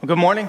Well, good morning.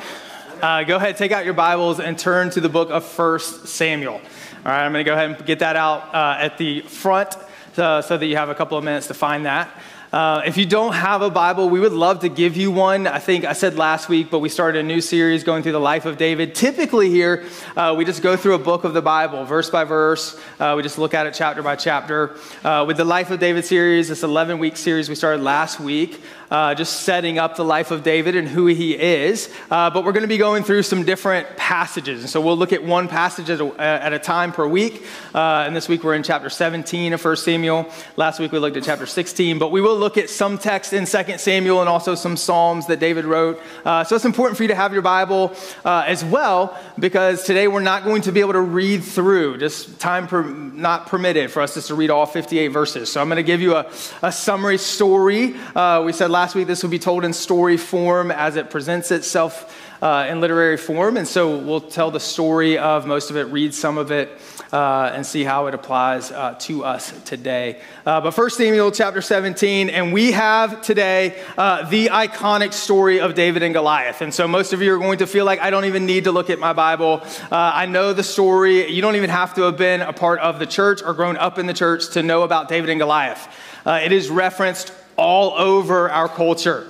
Uh, go ahead, take out your Bibles and turn to the book of 1 Samuel. All right, I'm going to go ahead and get that out uh, at the front uh, so that you have a couple of minutes to find that. Uh, if you don't have a Bible, we would love to give you one. I think I said last week, but we started a new series going through the life of David. Typically, here, uh, we just go through a book of the Bible, verse by verse. Uh, we just look at it chapter by chapter. Uh, with the Life of David series, this 11 week series we started last week, uh, just setting up the life of David and who he is. Uh, but we're going to be going through some different passages. And so we'll look at one passage at a, at a time per week. Uh, and this week we're in chapter 17 of 1 Samuel. Last week we looked at chapter 16. But we will look at some text in 2 Samuel and also some Psalms that David wrote. Uh, so it's important for you to have your Bible uh, as well because today we're not going to be able to read through, just time per, not permitted for us just to read all 58 verses. So I'm going to give you a, a summary story. Uh, we said last week this will be told in story form as it presents itself uh, in literary form. And so we'll tell the story of most of it, read some of it, uh, and see how it applies uh, to us today. Uh, but First Samuel chapter 17, and we have today uh, the iconic story of David and Goliath. And so most of you are going to feel like I don't even need to look at my Bible. Uh, I know the story. You don't even have to have been a part of the church or grown up in the church to know about David and Goliath. it is referenced all over our culture.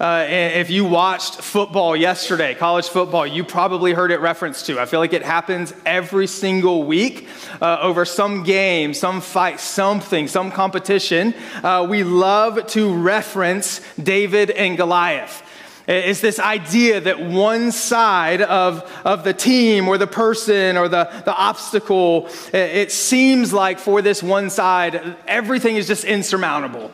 Uh, if you watched football yesterday, college football, you probably heard it referenced to. I feel like it happens every single week uh, over some game, some fight, something, some competition. Uh, we love to reference David and Goliath. It's this idea that one side of, of the team or the person or the, the obstacle, it seems like for this one side, everything is just insurmountable.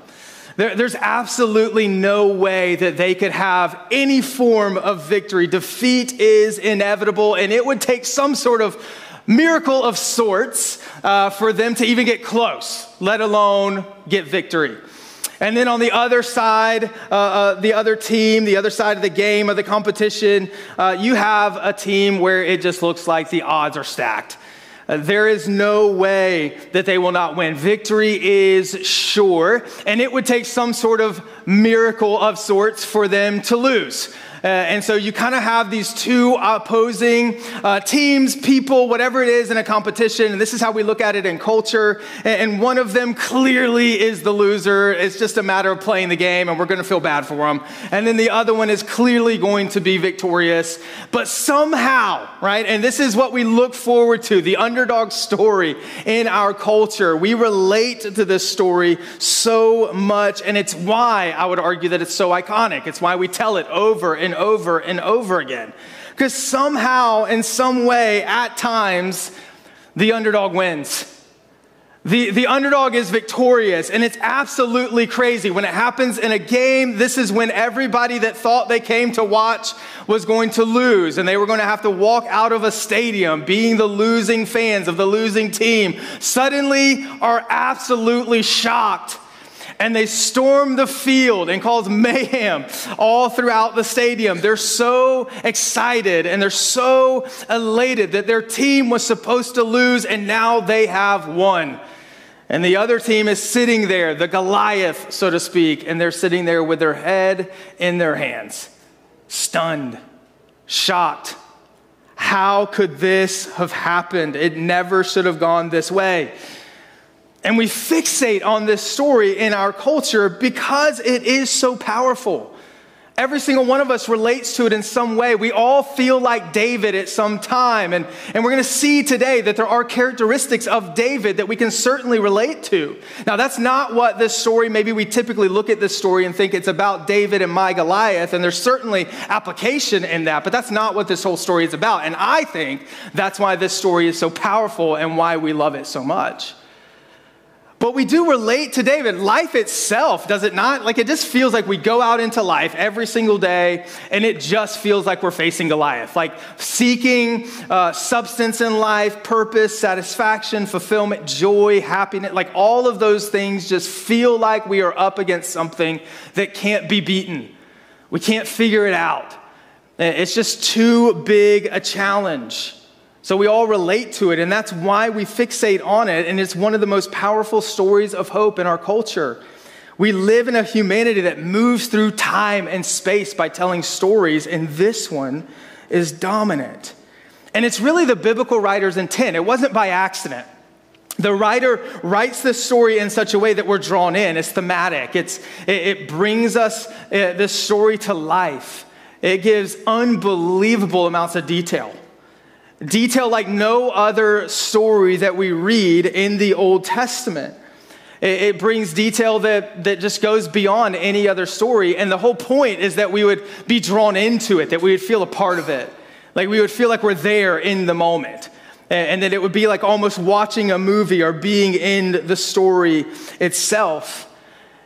There, there's absolutely no way that they could have any form of victory. Defeat is inevitable, and it would take some sort of miracle of sorts uh, for them to even get close, let alone get victory. And then on the other side, uh, uh, the other team, the other side of the game, of the competition, uh, you have a team where it just looks like the odds are stacked. There is no way that they will not win. Victory is sure, and it would take some sort of miracle of sorts for them to lose. Uh, and so you kind of have these two opposing uh, teams, people, whatever it is in a competition. And this is how we look at it in culture. And, one of them clearly is the loser. It's just a matter of playing the game, and we're going to feel bad for them. And then the other one is clearly going to be victorious. But somehow, right? And this is what we look forward to the underdog story in our culture. We relate to this story so much. And it's why I would argue that it's so iconic. It's why we tell it over and and over and over again. Because somehow, in some way, at times, the underdog wins. The, the underdog is victorious, and it's absolutely crazy. When it happens in a game, this is when everybody that thought they came to watch was going to lose, and they were going to have to walk out of a stadium being the losing fans of the losing team, suddenly are absolutely shocked and they storm the field and cause mayhem all throughout the stadium. They're so excited and they're so elated that their team was supposed to lose and now they have won. And the other team is sitting there, the Goliath, so to speak, and they're sitting there with their head in their hands, stunned, shocked. How could this have happened? It never should have gone this way. And we fixate on this story in our culture because it is so powerful. Every single one of us relates to it in some way. We all feel like David at some time. And, and we're going to see today that there are characteristics of David that we can certainly relate to. Now, that's not what this story, maybe we typically look at this story and think it's about David and my Goliath, and there's certainly application in that, but that's not what this whole story is about. And I think that's why this story is so powerful and why we love it so much. But we do relate to David. Life itself, does it not? Like it just feels like we go out into life every single day and it just feels like we're facing Goliath. Like seeking uh, substance in life, purpose, satisfaction, fulfillment, joy, happiness. Like all of those things just feel like we are up against something that can't be beaten. We can't figure it out. It's just too big a challenge. So we all relate to it, and that's why we fixate on it. And it's one of the most powerful stories of hope in our culture. We live in a humanity that moves through time and space by telling stories, and this one is dominant. And it's really the biblical writer's intent. It wasn't by accident. The writer writes this story in such a way that we're drawn in. It's thematic, it's, it, it brings us uh, this story to life. It gives unbelievable amounts of detail. Detail like no other story that we read in the Old Testament. It, brings detail that, that just goes beyond any other story. And the whole point is that we would be drawn into it, that we would feel a part of it. Like we would feel like we're there in the moment. And that it would be like almost watching a movie or being in the story itself.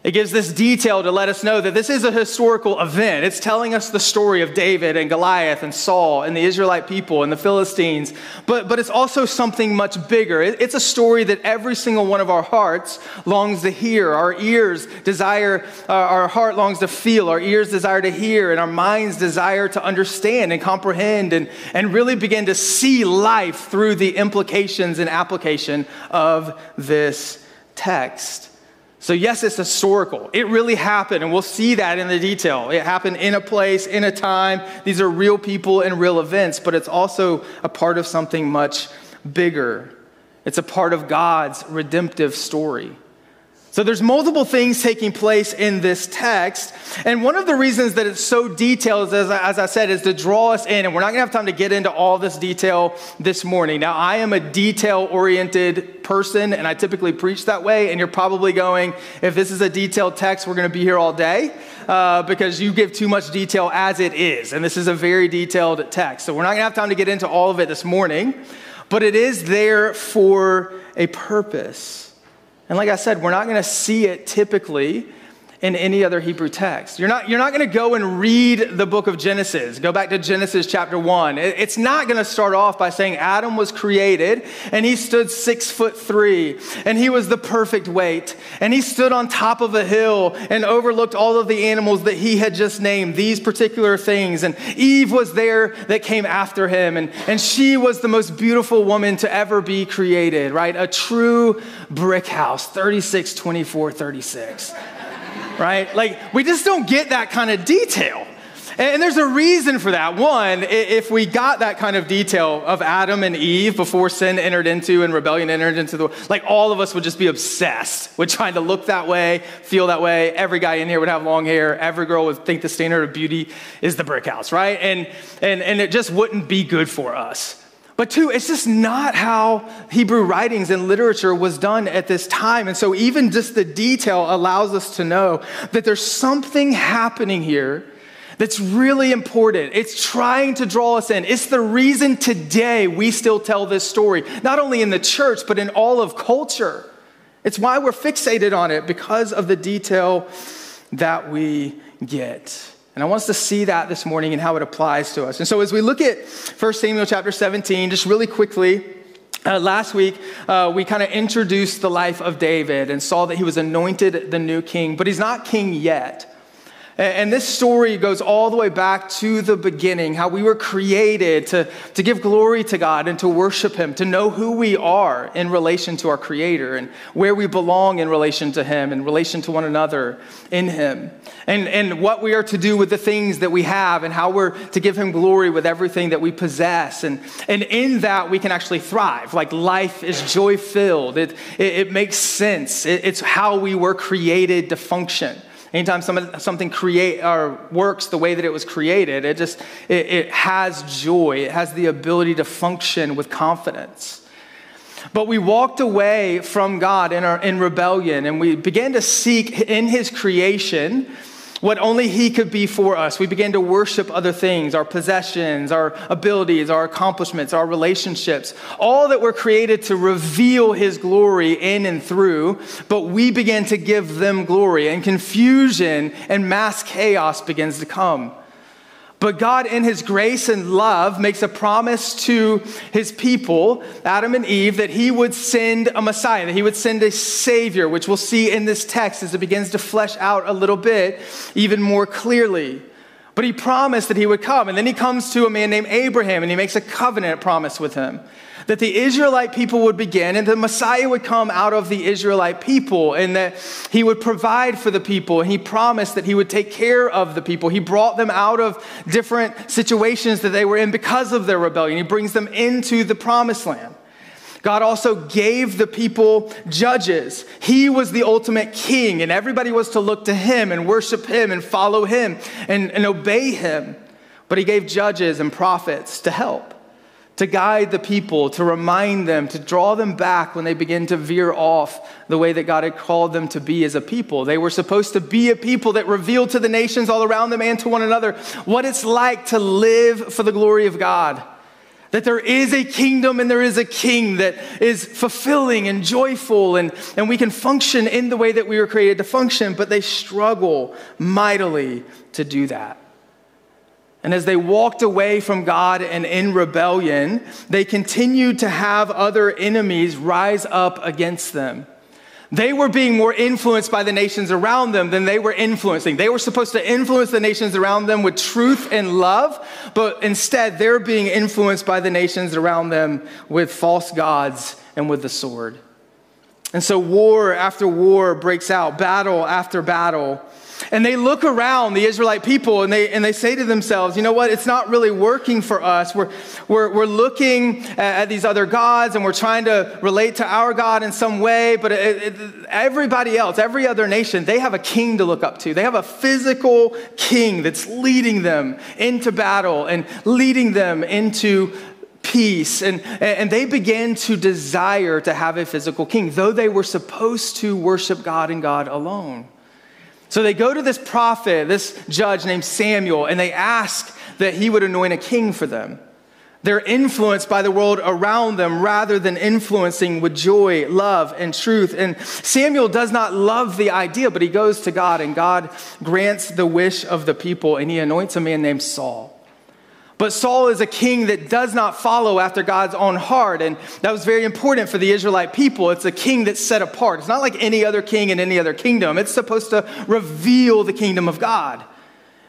It gives this detail to let us know that this is a historical event. It's telling us the story of David and Goliath and Saul and the Israelite people and the Philistines. But, but it's also something much bigger. It, it's a story that every single one of our hearts longs to hear. Our ears desire, uh, our heart longs to feel. Our ears desire to hear. And our minds desire to understand and comprehend and, and really begin to see life through the implications and application of this text. So, yes, it's historical. It really happened, and we'll see that in the detail. It happened in a place, in a time. These are real people and real events, but it's also a part of something much bigger. It's a part of God's redemptive story. So there's multiple things taking place in this text. And one of the reasons that it's so detailed, as I, as I said, is to draw us in. And we're not going to have time to get into all this detail this morning. Now, I am a detail oriented person, and I typically preach that way. And you're probably going, if this is a detailed text, we're going to be here all day uh, because you give too much detail as it is. And this is a very detailed text. So we're not going to have time to get into all of it this morning, but it is there for a purpose. And like I said, we're not going to see it typically in any other Hebrew text. You're not, you're not going to go and read the book of Genesis. Go back to Genesis chapter one. It's not going to start off by saying Adam was created and he stood six foot three and he was the perfect weight and he stood on top of a hill and overlooked all of the animals that he had just named, these particular things. And Eve was there that came after him and, and she was the most beautiful woman to ever be created, right? A true brick house, 36, 24, 36 right? Like, we just don't get that kind of detail. And there's a reason for that. One, if we got that kind of detail of Adam and Eve before sin entered into and rebellion entered into the like all of us would just be obsessed with trying to look that way, feel that way. Every guy in here would have long hair. Every girl would think the standard of beauty is the brick house, right? And and and it just wouldn't be good for us. But two, it's just not how Hebrew writings and literature was done at this time. And so even just the detail allows us to know that there's something happening here that's really important. It's trying to draw us in. It's the reason today we still tell this story, not only in the church, but in all of culture. It's why we're fixated on it because of the detail that we get. And I want us to see that this morning and how it applies to us. And so as we look at 1 Samuel chapter 17, just really quickly, uh, last week, uh, we kind of introduced the life of David and saw that he was anointed the new king, but he's not king yet. And this story goes all the way back to the beginning, how we were created to, to give glory to God and to worship Him, to know who we are in relation to our Creator and where we belong in relation to Him, in relation to one another in Him, and, and what we are to do with the things that we have and how we're to give Him glory with everything that we possess. And, and in that, we can actually thrive. Like life is joy filled, it, it, it, makes sense, it, it's how we were created to function. Anytime something create or works the way that it was created, it just it, it has joy. It has the ability to function with confidence. But we walked away from God in, our, in rebellion and we began to seek in His creation what only He could be for us. We began to worship other things our possessions, our abilities, our accomplishments, our relationships, all that were created to reveal His glory in and through. But we began to give them glory, and confusion and mass chaos begins to come. But God, in His grace and love, makes a promise to His people, Adam and Eve, that He would send a Messiah, that He would send a Savior, which we'll see in this text as it begins to flesh out a little bit even more clearly. But he promised that he would come. And then he comes to a man named Abraham and he makes a covenant promise with him that the Israelite people would begin and the Messiah would come out of the Israelite people and that he would provide for the people. And he promised that he would take care of the people. He brought them out of different situations that they were in because of their rebellion. He brings them into the promised land. God also gave the people judges. He was the ultimate king, and everybody was to look to him and worship him and follow him and, and obey him. But he gave judges and prophets to help, to guide the people, to remind them, to draw them back when they begin to veer off the way that God had called them to be as a people. They were supposed to be a people that revealed to the nations all around them and to one another what it's like to live for the glory of God that there is a kingdom and there is a king that is fulfilling and joyful, and, and we can function in the way that we were created to function, but they struggle mightily to do that. And as they walked away from God and in rebellion, they continued to have other enemies rise up against them. They were being more influenced by the nations around them than they were influencing. They were supposed to influence the nations around them with truth and love, but instead they're being influenced by the nations around them with false gods and with the sword. And so war after war breaks out, battle after battle. And they look around, the Israelite people, and they, and they say to themselves, you know what, it's not really working for us. We're, we're, we're looking at, at these other gods and we're trying to relate to our God in some way, but it, it, everybody else, every other nation, they have a king to look up to. They have a physical king that's leading them into battle and leading them into peace. And, and they began to desire to have a physical king, though they were supposed to worship God and God alone. So they go to this prophet, this judge named Samuel, and they ask that he would anoint a king for them. They're influenced by the world around them rather than influencing with joy, love, and truth. And Samuel does not love the idea, but he goes to God, and God grants the wish of the people, and he anoints a man named Saul. But Saul is a king that does not follow after God's own heart. And that was very important for the Israelite people. It's a king that's set apart. It's not like any other king in any other kingdom, it's supposed to reveal the kingdom of God.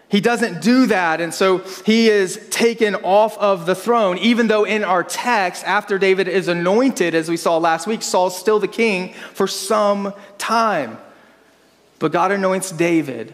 He doesn't do that. And so he is taken off of the throne, even though in our text, after David is anointed, as we saw last week, Saul's still the king for some time. But God anoints David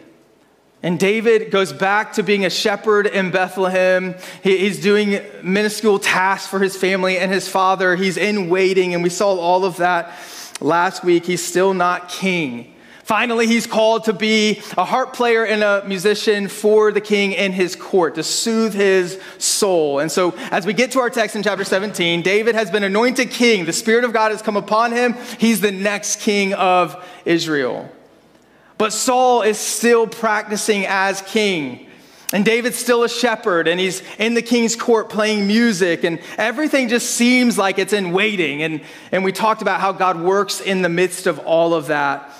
and David goes back to being a shepherd in Bethlehem. he's doing minuscule tasks for his family and his father. He's in waiting, and we saw all of that last week. He's still not king. Finally, he's called to be a harp player and a musician for the king in his court to soothe his soul. And so, as we get to our text in chapter 17, David has been anointed king. The Spirit of God has come upon him. He's the next king of Israel. But Saul is still practicing as king. And David's still a shepherd, and he's in the king's court playing music, and everything just seems like it's in waiting. And, and we talked about how God works in the midst of all of that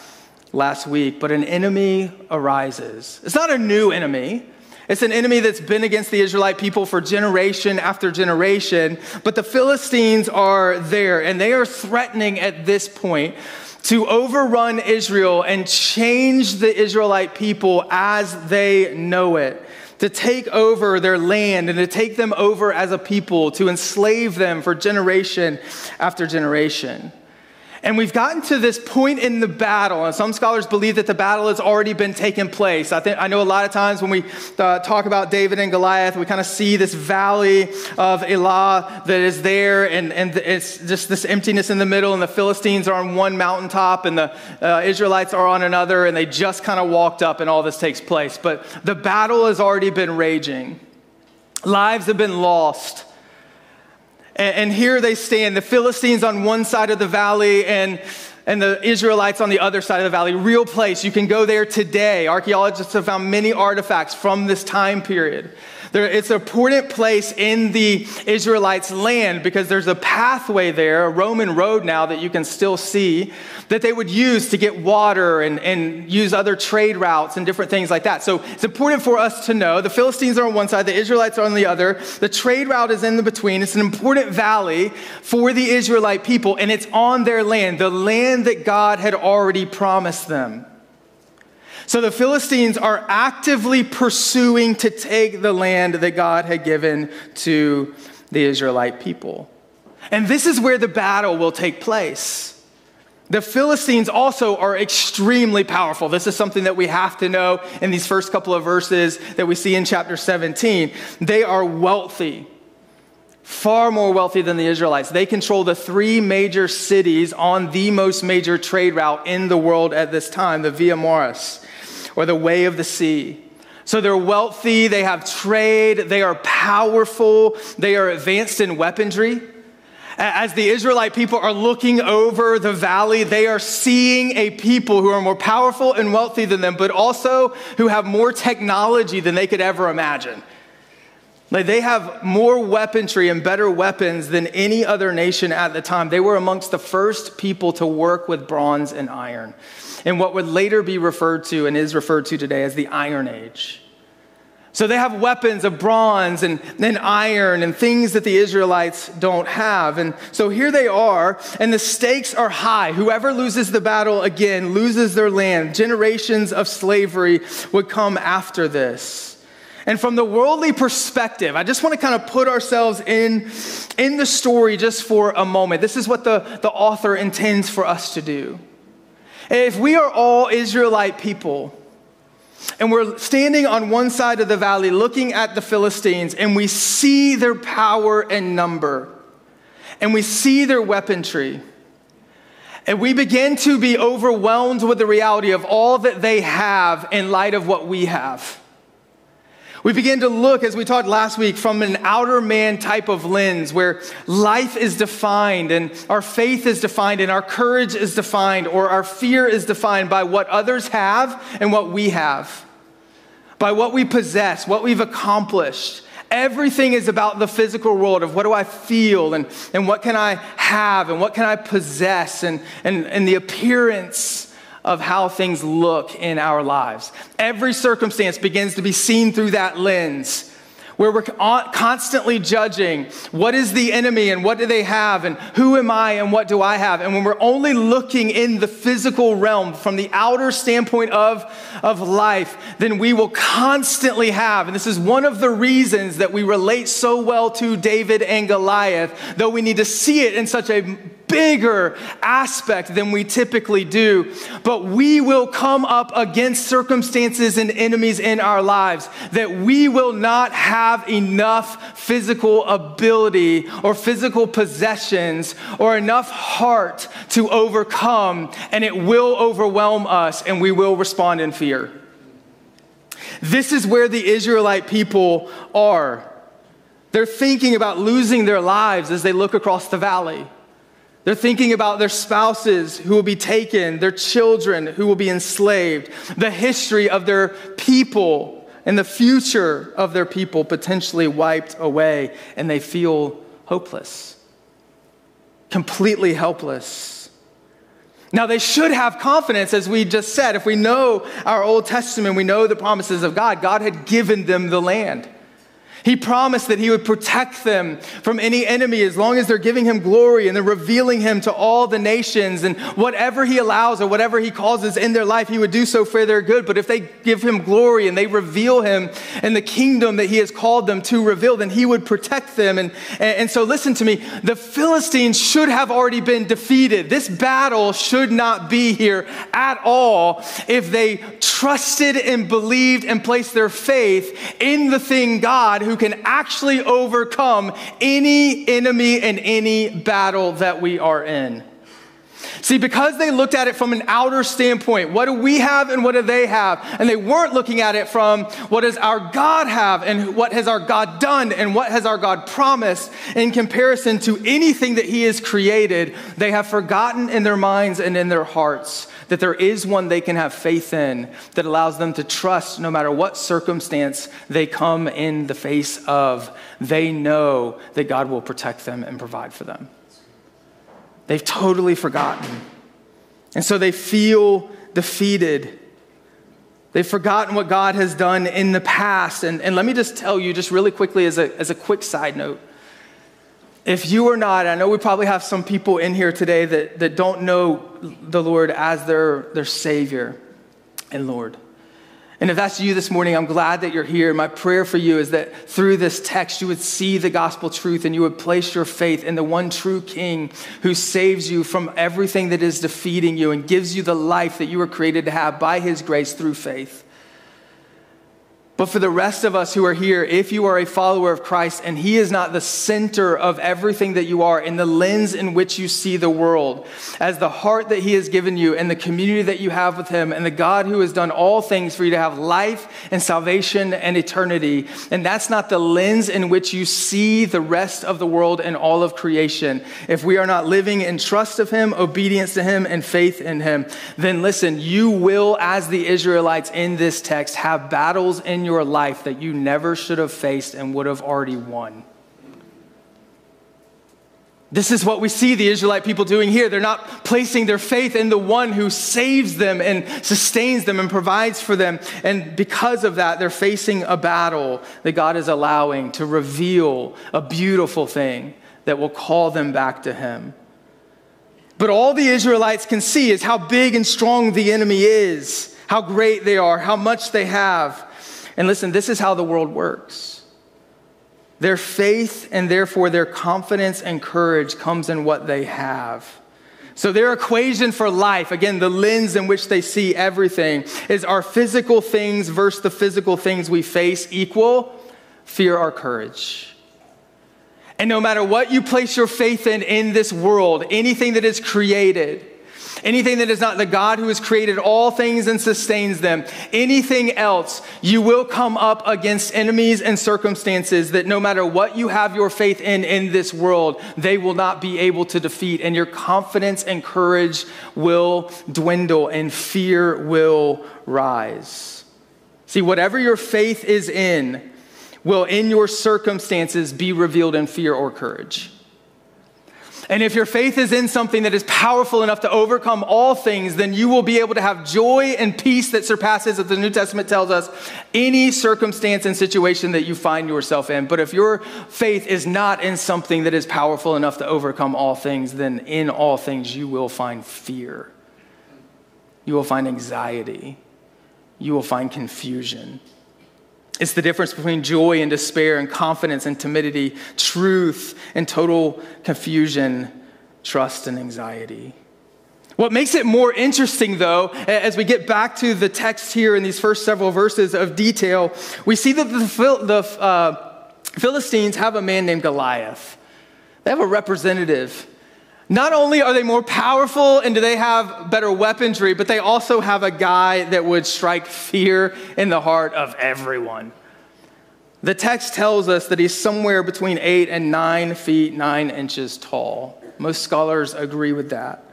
last week. But an enemy arises. It's not a new enemy, it's an enemy that's been against the Israelite people for generation after generation. But the Philistines are there, and they are threatening at this point to overrun Israel and change the Israelite people as they know it, to take over their land and to take them over as a people, to enslave them for generation after generation. And we've gotten to this point in the battle, and some scholars believe that the battle has already been taken place. I, think, I know a lot of times when we uh, talk about David and Goliath, we kind of see this valley of Elah that is there, and, and it's just this emptiness in the middle, and the Philistines are on one mountaintop, and the uh, Israelites are on another, and they just kind of walked up, and all this takes place. But the battle has already been raging, lives have been lost. And, and here they stand, the Philistines on one side of the valley and and the Israelites on the other side of the valley. Real place. You can go there today. Archaeologists have found many artifacts from this time period. There, it's an important place in the Israelites' land because there's a pathway there, a Roman road now that you can still see, that they would use to get water and, and use other trade routes and different things like that. So it's important for us to know the Philistines are on one side, the Israelites are on the other. The trade route is in the between. It's an important valley for the Israelite people, and it's on their land, the land that God had already promised them. So the Philistines are actively pursuing to take the land that God had given to the Israelite people. And this is where the battle will take place. The Philistines also are extremely powerful. This is something that we have to know in these first couple of verses that we see in chapter 17. They are wealthy, far more wealthy than the Israelites. They control the three major cities on the most major trade route in the world at this time, the Via Maris, or the Way of the Sea. So they're wealthy, they have trade, they are powerful, they are advanced in weaponry. As the Israelite people are looking over the valley, they are seeing a people who are more powerful and wealthy than them, but also who have more technology than they could ever imagine. Like they have more weaponry and better weapons than any other nation at the time. They were amongst the first people to work with bronze and iron in what would later be referred to and is referred to today as the Iron Age. So they have weapons of bronze and, and iron and things that the Israelites don't have. And so here they are, and the stakes are high. Whoever loses the battle again loses their land. Generations of slavery would come after this. And from the worldly perspective, I just want to kind of put ourselves in, in the story just for a moment. This is what the, the author intends for us to do. If we are all Israelite people, and we're standing on one side of the valley looking at the Philistines, and we see their power and number, and we see their weaponry. And we begin to be overwhelmed with the reality of all that they have in light of what we have. We begin to look, as we talked last week, from an outer man type of lens where life is defined and our faith is defined and our courage is defined or our fear is defined by what others have and what we have, by what we possess, what we've accomplished. Everything is about the physical world of what do I feel and, and what can I have and what can I possess and, and, and the appearance of how things look in our lives. Every circumstance begins to be seen through that lens where we're constantly judging what is the enemy and what do they have and who am I and what do I have. And when we're only looking in the physical realm from the outer standpoint of, of life, then we will constantly have, and this is one of the reasons that we relate so well to David and Goliath, though we need to see it in such a bigger aspect than we typically do. But we will come up against circumstances and enemies in our lives that we will not have enough physical ability or physical possessions or enough heart to overcome, and it will overwhelm us and we will respond in fear. This is where the Israelite people are. They're thinking about losing their lives as they look across the valley. They're thinking about their spouses who will be taken, their children who will be enslaved, the history of their people and the future of their people potentially wiped away, and they feel hopeless, completely helpless. Now, they should have confidence, as we just said. If we know our Old Testament, we know the promises of God, God had given them the land. He promised that he would protect them from any enemy as long as they're giving him glory and they're revealing him to all the nations. And whatever he allows or whatever he causes in their life, he would do so for their good. But if they give him glory and they reveal him and the kingdom that he has called them to reveal, then he would protect them. And, and, so, listen to me the Philistines should have already been defeated. This battle should not be here at all if they trusted and believed and placed their faith in the thing God who can actually overcome any enemy and any battle that we are in. See, because they looked at it from an outer standpoint, what do we have and what do they have? And they weren't looking at it from what does our God have and what has our God done and what has our God promised in comparison to anything that He has created. They have forgotten in their minds and in their hearts that there is one they can have faith in that allows them to trust no matter what circumstance they come in the face of. They know that God will protect them and provide for them. They've totally forgotten. And so they feel defeated. They've forgotten what God has done in the past. And, and let me just tell you, just really quickly, as a, as a quick side note if you are not, I know we probably have some people in here today that, that don't know the Lord as their, their Savior and Lord. And if that's you this morning, I'm glad that you're here. My prayer for you is that through this text, you would see the gospel truth and you would place your faith in the one true King who saves you from everything that is defeating you and gives you the life that you were created to have by his grace through faith. But for the rest of us who are here, if you are a follower of Christ and He is not the center of everything that you are, in the lens in which you see the world, as the heart that He has given you and the community that you have with Him, and the God who has done all things for you to have life and salvation and eternity, and that's not the lens in which you see the rest of the world and all of creation, if we are not living in trust of Him, obedience to Him, and faith in Him, then listen, you will, as the Israelites in this text, have battles in your your life that you never should have faced and would have already won. This is what we see the Israelite people doing here. They're not placing their faith in the one who saves them and sustains them and provides for them. And because of that, they're facing a battle that God is allowing to reveal a beautiful thing that will call them back to Him. But all the Israelites can see is how big and strong the enemy is, how great they are, how much they have. And listen, this is how the world works. Their faith and therefore their confidence and courage comes in what they have. So, their equation for life, again, the lens in which they see everything, is our physical things versus the physical things we face equal fear or courage. And no matter what you place your faith in in this world, anything that is created, anything that is not the God who has created all things and sustains them, anything else, you will come up against enemies and circumstances that no matter what you have your faith in in this world, they will not be able to defeat. And your confidence and courage will dwindle and fear will rise. See, whatever your faith is in will, in your circumstances, be revealed in fear or courage. And if your faith is in something that is powerful enough to overcome all things, then you will be able to have joy and peace that surpasses, as the New Testament tells us, any circumstance and situation that you find yourself in. But if your faith is not in something that is powerful enough to overcome all things, then in all things you will find fear. You will find anxiety. You will find confusion. It's the difference between joy and despair and confidence and timidity, truth and total confusion, trust and anxiety. What makes it more interesting, though, as we get back to the text here in these first several verses of detail, we see that the, the uh, Philistines have a man named Goliath. They have a representative. Not only are they more powerful and do they have better weaponry, but they also have a guy that would strike fear in the heart of everyone. The text tells us that he's somewhere between eight and nine feet, nine inches tall. Most scholars agree with that,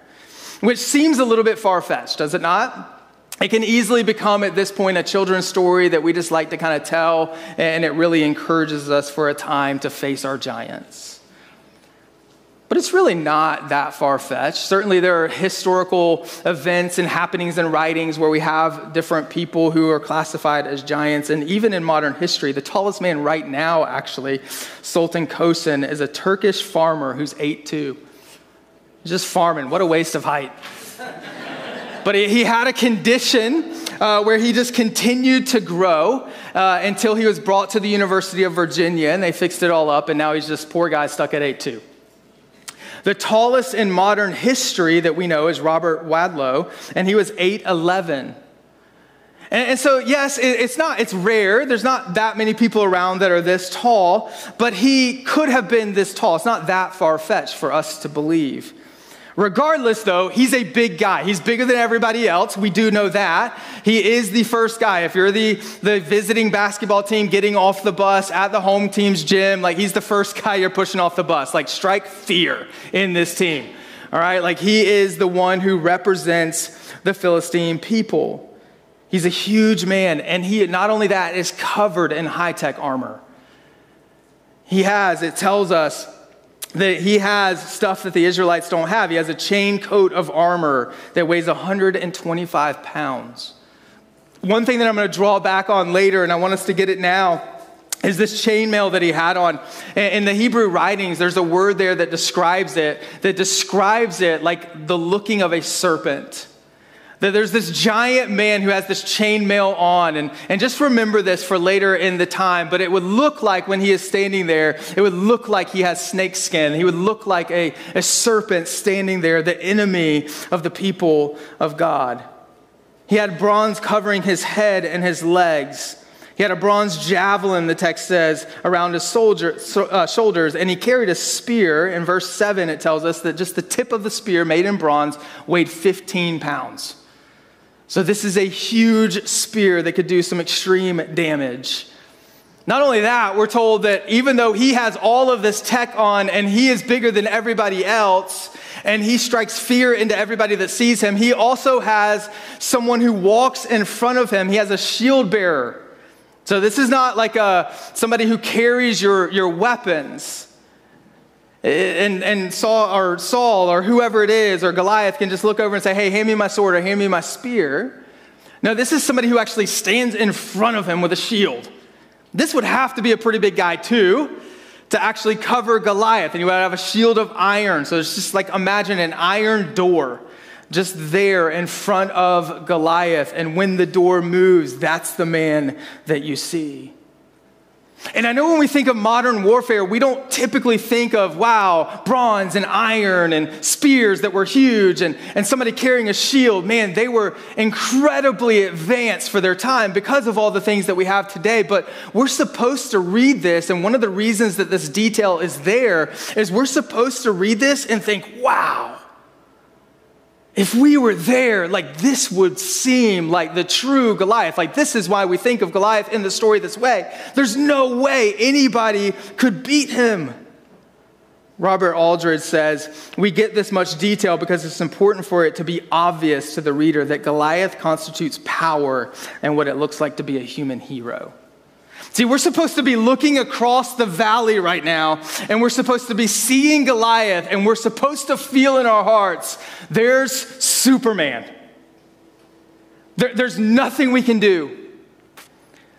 which seems a little bit far fetched, does it not? It can easily become at this point a children's story that we just like to kind of tell, and it really encourages us for a time to face our giants. But it's really not that far fetched. Certainly, there are historical events and happenings and writings where we have different people who are classified as giants. And even in modern history, the tallest man right now, actually, Sultan Kosen, is a Turkish farmer who's 8'2. Just farming. What a waste of height. but he had a condition uh, where he just continued to grow uh, until he was brought to the University of Virginia and they fixed it all up, and now he's just poor guy stuck at 8'2. The tallest in modern history that we know is Robert Wadlow, and he was 8'11. And, so, yes, it's not, it's rare. There's not that many people around that are this tall, but he could have been this tall. It's not that far fetched for us to believe. Regardless, though, he's a big guy. He's bigger than everybody else. We do know that. He is the first guy. If you're the, the visiting basketball team getting off the bus at the home team's gym, like he's the first guy you're pushing off the bus. Like, strike fear in this team. All right? Like, he is the one who represents the Philistine people. He's a huge man, and he, not only that, is covered in high tech armor. He has, it tells us, that he has stuff that the Israelites don't have. He has a chain coat of armor that weighs 125 pounds. One thing that I'm going to draw back on later, and I want us to get it now, is this chainmail that he had on. In the Hebrew writings, there's a word there that describes it, that describes it like the looking of a serpent. That there's this giant man who has this chainmail on. And, and just remember this for later in the time, but it would look like when he is standing there, it would look like he has snake skin. He would look like a, a serpent standing there, the enemy of the people of God. He had bronze covering his head and his legs. He had a bronze javelin, the text says, around his soldier, uh, shoulders, and he carried a spear. In verse 7, it tells us that just the tip of the spear, made in bronze, weighed 15 pounds. So, this is a huge spear that could do some extreme damage. Not only that, we're told that even though he has all of this tech on and he is bigger than everybody else, and he strikes fear into everybody that sees him, he also has someone who walks in front of him. He has a shield bearer. So this is not like a, somebody who carries your, your weapons. And, and Saul, or Saul or whoever it is, or Goliath can just look over and say, hey, hand me my sword or hand me my spear. No, this is somebody who actually stands in front of him with a shield. This would have to be a pretty big guy, too, to actually cover Goliath. And you would have a shield of iron. So it's just like imagine an iron door just there in front of Goliath. And when the door moves, that's the man that you see. And I know when we think of modern warfare, we don't typically think of, wow, bronze and iron and spears that were huge and, and somebody carrying a shield. Man, they were incredibly advanced for their time because of all the things that we have today. But we're supposed to read this, and one of the reasons that this detail is there is we're supposed to read this and think, wow, if we were there, like this would seem like the true Goliath. Like this is why we think of Goliath in the story this way. There's no way anybody could beat him. Robert Aldridge says, We get this much detail because it's important for it to be obvious to the reader that Goliath constitutes power and what it looks like to be a human hero. See, we're supposed to be looking across the valley right now, and we're supposed to be seeing Goliath, and we're supposed to feel in our hearts there's Superman. There, there's nothing we can do.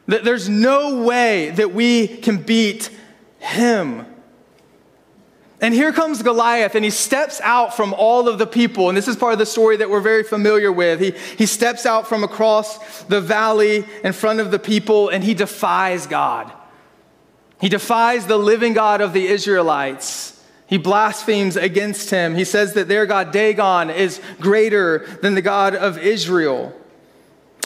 There's no way that we can beat him. And here comes Goliath, and he steps out from all of the people. And this is part of the story that we're very familiar with. He, he steps out from across the valley in front of the people, and he defies God. He defies the living God of the Israelites. He blasphemes against him. He says that their God, Dagon, is greater than the God of Israel.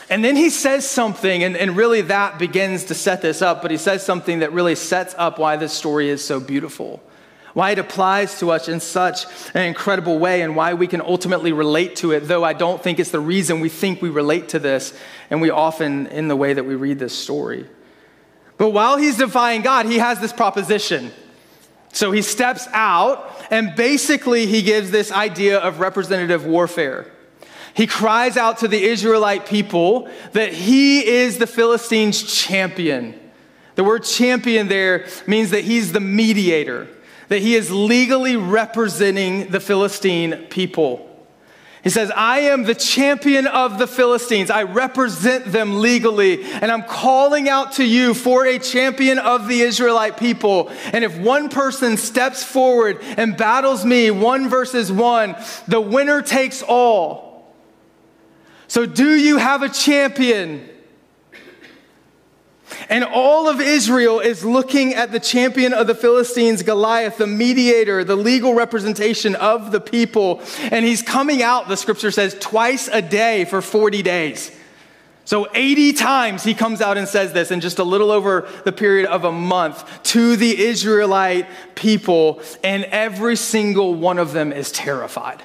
And then he says something, and, and really that begins to set this up, but he says something that really sets up why this story is so beautiful why it applies to us in such an incredible way, and why we can ultimately relate to it, though I don't think it's the reason we think we relate to this, and we often in the way that we read this story. But while he's defying God, he has this proposition. So he steps out, and basically he gives this idea of representative warfare. He cries out to the Israelite people that he is the Philistines' champion. The word champion there means that he's the mediator that he is legally representing the Philistine people. He says, I am the champion of the Philistines. I represent them legally, and I'm calling out to you for a champion of the Israelite people. And if one person steps forward and battles me one versus one, the winner takes all. So, do you have a champion? And all of Israel is looking at the champion of the Philistines, Goliath, the mediator, the legal representation of the people. And he's coming out, the scripture says, twice a day for 40 days. So 80 times he comes out and says this in just a little over the period of a month to the Israelite people, and every single one of them is terrified.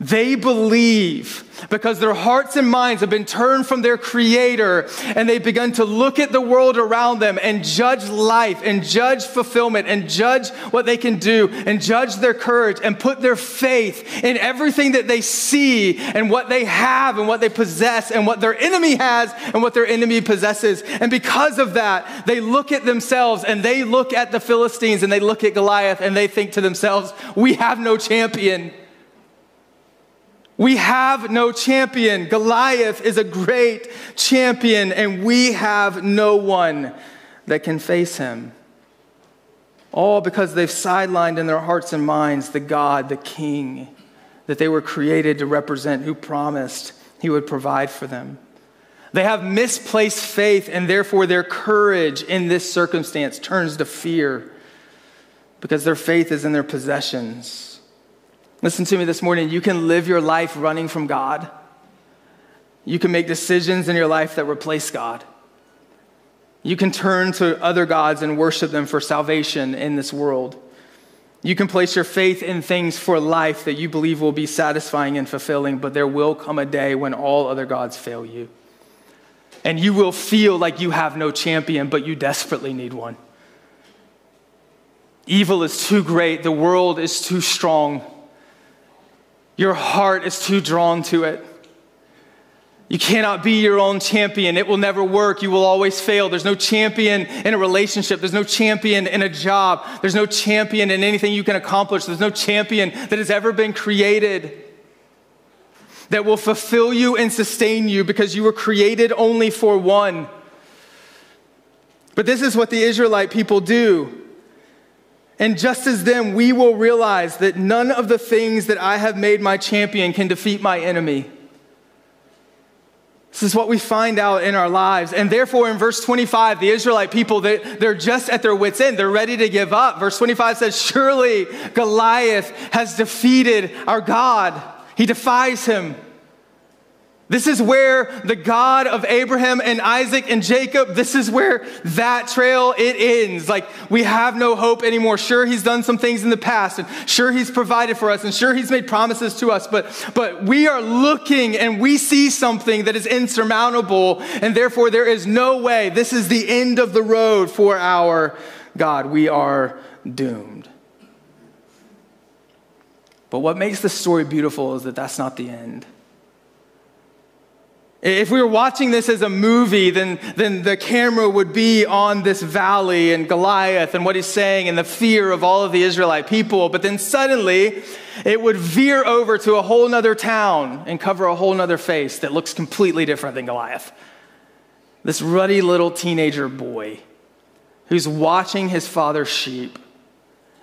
They believe because their hearts and minds have been turned from their creator and they've begun to look at the world around them and judge life and judge fulfillment and judge what they can do and judge their courage and put their faith in everything that they see and what they have and what they possess and what their enemy has and what their enemy possesses. And because of that, they look at themselves and they look at the Philistines and they look at Goliath and they think to themselves, we have no champion. We have no champion. Goliath is a great champion, and we have no one that can face him. All because they've sidelined in their hearts and minds the God, the King, that they were created to represent, who promised he would provide for them. They have misplaced faith, and therefore their courage in this circumstance turns to fear because their faith is in their possessions. Listen to me this morning. You can live your life running from God. You can make decisions in your life that replace God. You can turn to other gods and worship them for salvation in this world. You can place your faith in things for life that you believe will be satisfying and fulfilling, but there will come a day when all other gods fail you. And you will feel like you have no champion, but you desperately need one. Evil is too great, the world is too strong, your heart is too drawn to it. You cannot be your own champion. It will never work. You will always fail. There's no champion in a relationship. There's no champion in a job. There's no champion in anything you can accomplish. There's no champion that has ever been created that will fulfill you and sustain you because you were created only for one. But this is what the Israelite people do. And just as them, we will realize that none of the things that I have made my champion can defeat my enemy. This is what we find out in our lives. And therefore, in verse 25, the Israelite people, they, they're just at their wits' end. They're ready to give up. Verse 25 says, Surely Goliath has defeated our God. He defies him. This is where the God of Abraham and Isaac and Jacob, this is where that trail it ends. Like we have no hope anymore. Sure he's done some things in the past and sure he's provided for us and sure he's made promises to us, but but we are looking and we see something that is insurmountable and therefore there is no way. This is the end of the road for our God. We are doomed. But what makes the story beautiful is that that's not the end. If we were watching this as a movie, then, then the camera would be on this valley and Goliath and what he's saying and the fear of all of the Israelite people. But then suddenly it would veer over to a whole nother town and cover a whole nother face that looks completely different than Goliath. This ruddy little teenager boy who's watching his father's sheep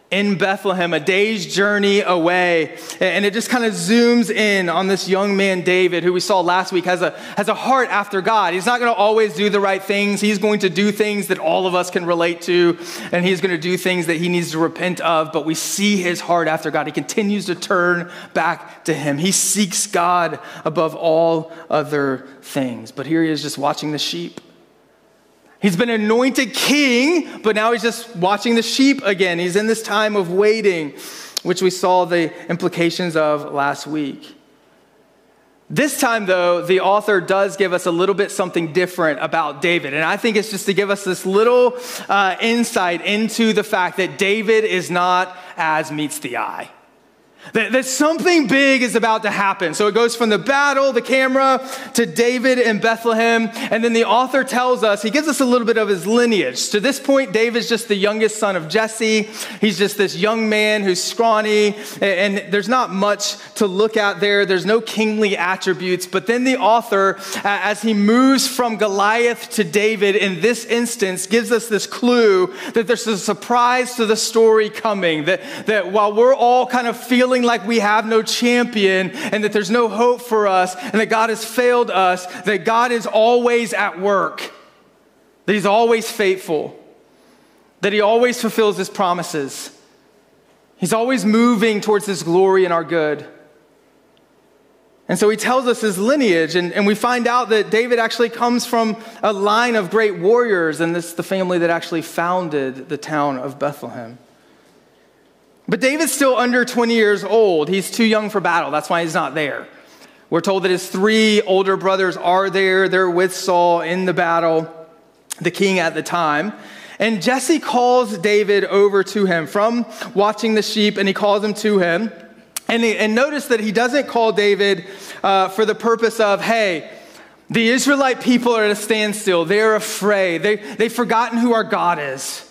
in Bethlehem, a day's journey away. And it just kind of zooms in on this young man, David, who we saw last week, has a, has a heart after God. He's not going to always do the right things. He's going to do things that all of us can relate to, and he's going to do things that he needs to repent of. But we see his heart after God. He continues to turn back to him. He seeks God above all other things. But here he is just watching the sheep. He's been anointed king, but now he's just watching the sheep again. He's in this time of waiting, which we saw the implications of last week. This time, though, the author does give us a little bit something different about David. And I think it's just to give us this little uh, insight into the fact that David is not as meets the eye. That, something big is about to happen. So it goes from the battle, the camera, to David in Bethlehem. And then the author tells us, he gives us a little bit of his lineage. To this point, David's just the youngest son of Jesse. He's just this young man who's scrawny, and, and there's not much to look at there. There's no kingly attributes. But then the author, as he moves from Goliath to David in this instance, gives us this clue that there's a surprise to the story coming. That, that while we're all kind of feeling feeling like we have no champion and that there's no hope for us and that God has failed us, that God is always at work, that He's always faithful, that He always fulfills His promises. He's always moving towards His glory and our good. And so he tells us his lineage, and, and we find out that David actually comes from a line of great warriors, and this is the family that actually founded the town of Bethlehem. But David's still under 20 years old. He's too young for battle. That's why he's not there. We're told that his three older brothers are there. They're with Saul in the battle, the king at the time. And Jesse calls David over to him from watching the sheep, and he calls him to him. And, he, and notice that he doesn't call David uh, for the purpose of, hey, the Israelite people are at a standstill. They're afraid. They, they've forgotten who our God is.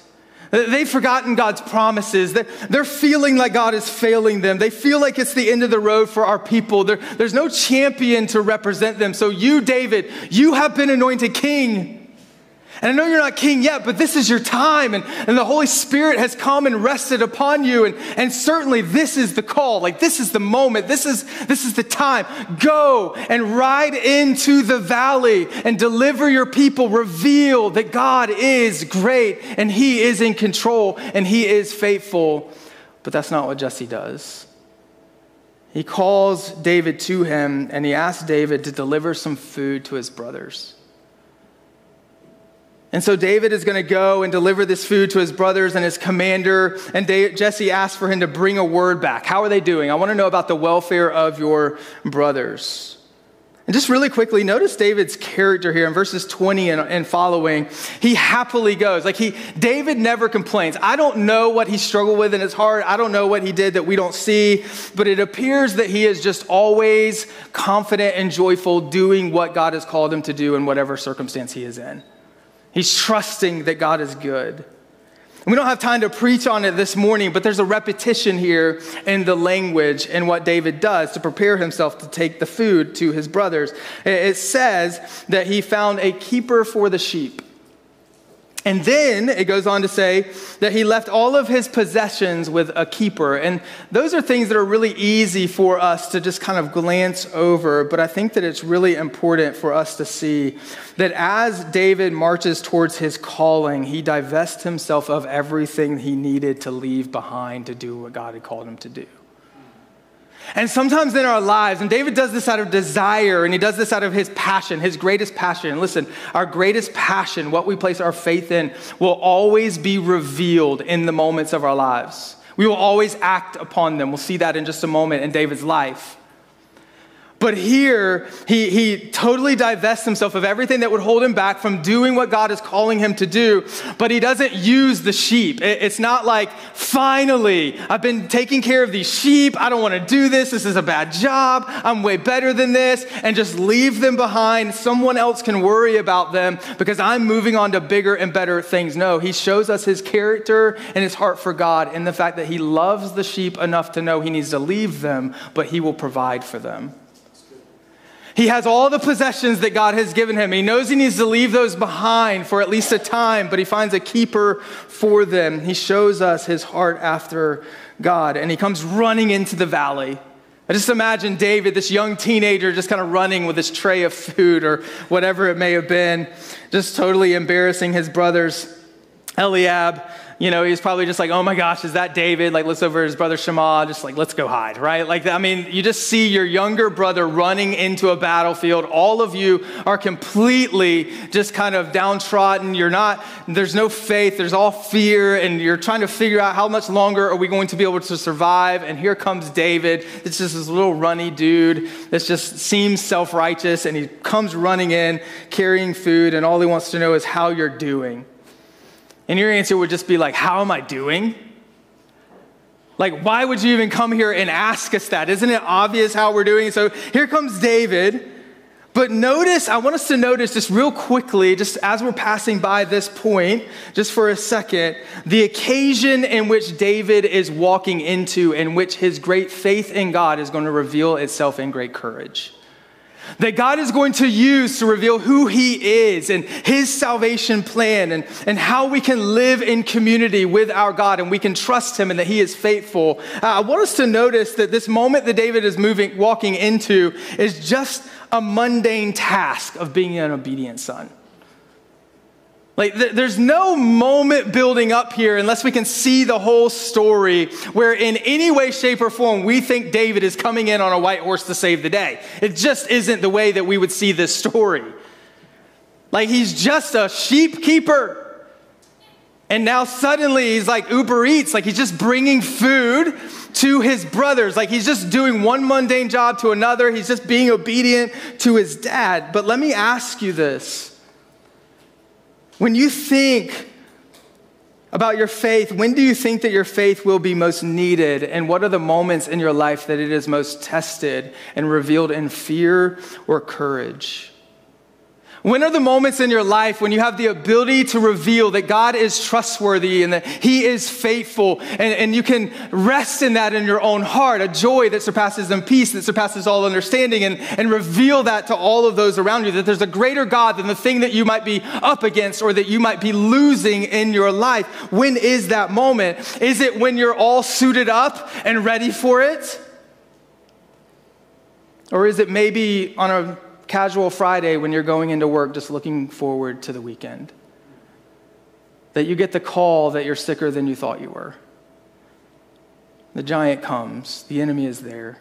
They've forgotten God's promises. They're feeling like God is failing them. They feel like it's the end of the road for our people. There's no champion to represent them. So, you, David, you have been anointed king. And I know you're not king yet, but this is your time. And, and the Holy Spirit has come and rested upon you. And, and certainly this is the call. Like this is the moment. This is, this is the time. Go and ride into the valley and deliver your people. Reveal that God is great and he is in control and he is faithful. But that's not what Jesse does. He calls David to him and he asks David to deliver some food to his brothers. And so David is going to go and deliver this food to his brothers and his commander. And Jesse asks for him to bring a word back. How are they doing? I want to know about the welfare of your brothers. And just really quickly, notice David's character here in verses 20 and, and, following. He happily goes. Like he, David never complains. I don't know what he struggled with in his heart. I don't know what he did that we don't see, but it appears that he is just always confident and joyful doing what God has called him to do in whatever circumstance he is in. He's trusting that God is good. We don't have time to preach on it this morning, but there's a repetition here in the language and what David does to prepare himself to take the food to his brothers. It says that he found a keeper for the sheep. And then it goes on to say that he left all of his possessions with a keeper. And those are things that are really easy for us to just kind of glance over. But I think that it's really important for us to see that as David marches towards his calling, he divests himself of everything he needed to leave behind to do what God had called him to do. And sometimes in our lives, and David does this out of desire, and he does this out of his passion, his greatest passion. Listen, our greatest passion, what we place our faith in, will always be revealed in the moments of our lives. We will always act upon them. We'll see that in just a moment in David's life. But here, he, he totally divests himself of everything that would hold him back from doing what God is calling him to do. But he doesn't use the sheep. It, it's not like, finally, I've been taking care of these sheep. I don't want to do this. This is a bad job. I'm way better than this. And just leave them behind. Someone else can worry about them because I'm moving on to bigger and better things. No, he shows us his character and his heart for God in the fact that he loves the sheep enough to know he needs to leave them, but he will provide for them. He has all the possessions that God has given him. He knows he needs to leave those behind for at least a time, but he finds a keeper for them. He shows us his heart after God, and he comes running into the valley. I just imagine David, this young teenager, just kind of running with his tray of food or whatever it may have been, just totally embarrassing his brothers. Eliab you know, he's probably just like, oh my gosh, is that David? Like, looks over his brother Shammah, just like, let's go hide, right? Like, I mean, you just see your younger brother running into a battlefield. All of you are completely just kind of downtrodden. You're not, there's no faith, there's all fear, and you're trying to figure out how much longer are we going to be able to survive. And here comes David. It's just this little runny dude that just seems self righteous, and he comes running in carrying food, and all he wants to know is how you're doing. And your answer would just be like, How am I doing? Like, why would you even come here and ask us that? Isn't it obvious how we're doing? So here comes David. But notice, I want us to notice just real quickly, just as we're passing by this point, just for a second, the occasion in which David is walking into, in which his great faith in God is going to reveal itself in great courage that God is going to use to reveal who He is and His salvation plan and, and how we can live in community with our God and we can trust Him and that He is faithful. Uh, I want us to notice that this moment that David is moving, walking into is just a mundane task of being an obedient son. Like, th- there's no moment building up here unless we can see the whole story where, in any way, shape, or form, we think David is coming in on a white horse to save the day. It just isn't the way that we would see this story. Like, he's just a sheep keeper. And now suddenly he's like Uber Eats, like he's just bringing food to his brothers. Like he's just doing one mundane job to another. He's just being obedient to his dad. But let me ask you this when you think about your faith, when do you think that your faith will be most needed? And what are the moments in your life that it is most tested and revealed in fear or courage? When are the moments in your life when you have the ability to reveal that God is trustworthy and that He is faithful, and, and you can rest in that in your own heart, a joy that surpasses in peace, that surpasses all understanding, and, and reveal that to all of those around you, that there's a greater God than the thing that you might be up against or that you might be losing in your life? When is that moment? Is it when you're all suited up and ready for it? Or is it maybe on a casual Friday when you're going into work just looking forward to the weekend. That you get the call that you're sicker than you thought you were. The giant comes, the enemy is there.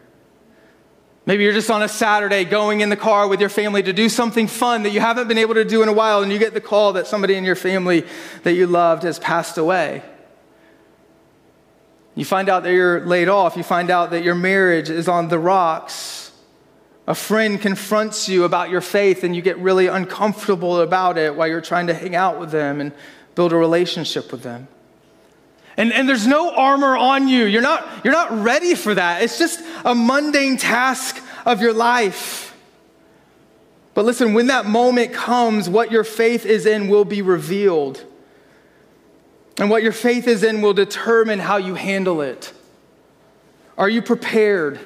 Maybe you're just on a Saturday going in the car with your family to do something fun that you haven't been able to do in a while, and you get the call that somebody in your family that you loved has passed away. You find out that you're laid off. You find out that your marriage is on the rocks. A friend confronts you about your faith and you get really uncomfortable about it while you're trying to hang out with them and build a relationship with them. And, and there's no armor on you. You're not, you're not ready for that. It's just a mundane task of your life. But listen, when that moment comes, what your faith is in will be revealed. And what your faith is in will determine how you handle it. Are you prepared?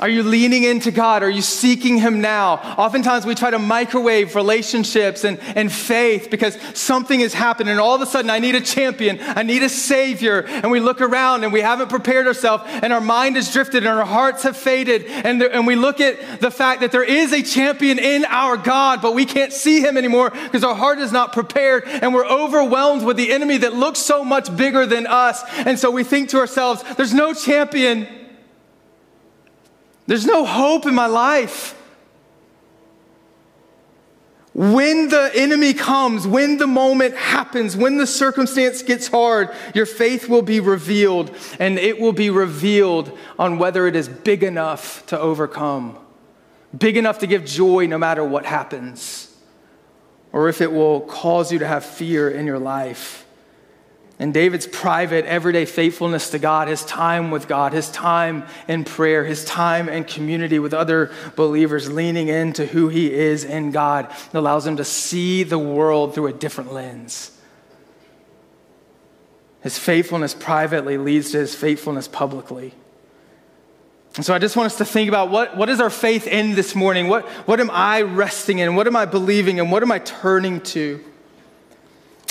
Are you leaning into God? Are you seeking Him now? Oftentimes we try to microwave relationships and, and faith because something has happened, and all of a sudden I need a champion, I need a Savior. And we look around and we haven't prepared ourselves, and our mind has drifted, and our hearts have faded. And, the, and we look at the fact that there is a champion in our God, but we can't see Him anymore because our heart is not prepared, and we're overwhelmed with the enemy that looks so much bigger than us. And so we think to ourselves, there's no champion. There's no hope in my life. When the enemy comes, when the moment happens, when the circumstance gets hard, your faith will be revealed, and it will be revealed on whether it is big enough to overcome, big enough to give joy no matter what happens, or if it will cause you to have fear in your life. And David's private, everyday faithfulness to God, his time with God, his time in prayer, his time in community with other believers, leaning into who he is in God, allows him to see the world through a different lens. His faithfulness privately leads to his faithfulness publicly. And so I just want us to think about what, what is our faith in this morning? What, what am I resting in? What am I believing in? What am I turning to?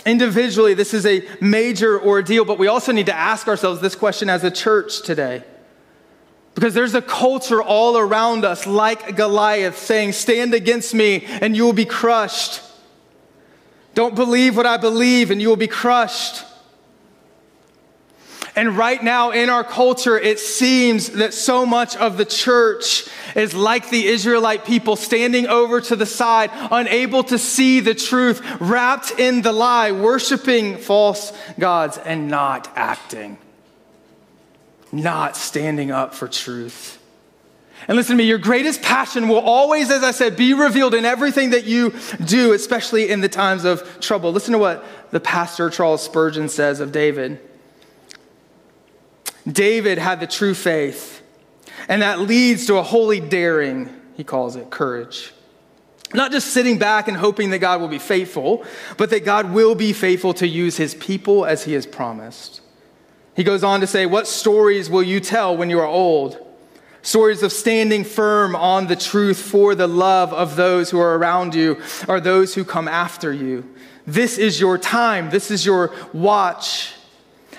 Individually, this is a major ordeal, but we also need to ask ourselves this question as a church today. Because there's a culture all around us, like Goliath, saying, Stand against me and you will be crushed. Don't believe what I believe and you will be crushed. And right now in our culture, it seems that so much of the church is like the Israelite people standing over to the side, unable to see the truth, wrapped in the lie, worshiping false gods, and not acting, not standing up for truth. And listen to me, your greatest passion will always, as I said, be revealed in everything that you do, especially in the times of trouble. Listen to what the pastor Charles Spurgeon says of David. David had the true faith, and that leads to a holy daring, he calls it courage. Not just sitting back and hoping that God will be faithful, but that God will be faithful to use his people as he has promised. He goes on to say, What stories will you tell when you are old? Stories of standing firm on the truth for the love of those who are around you or those who come after you. This is your time. This is your watch.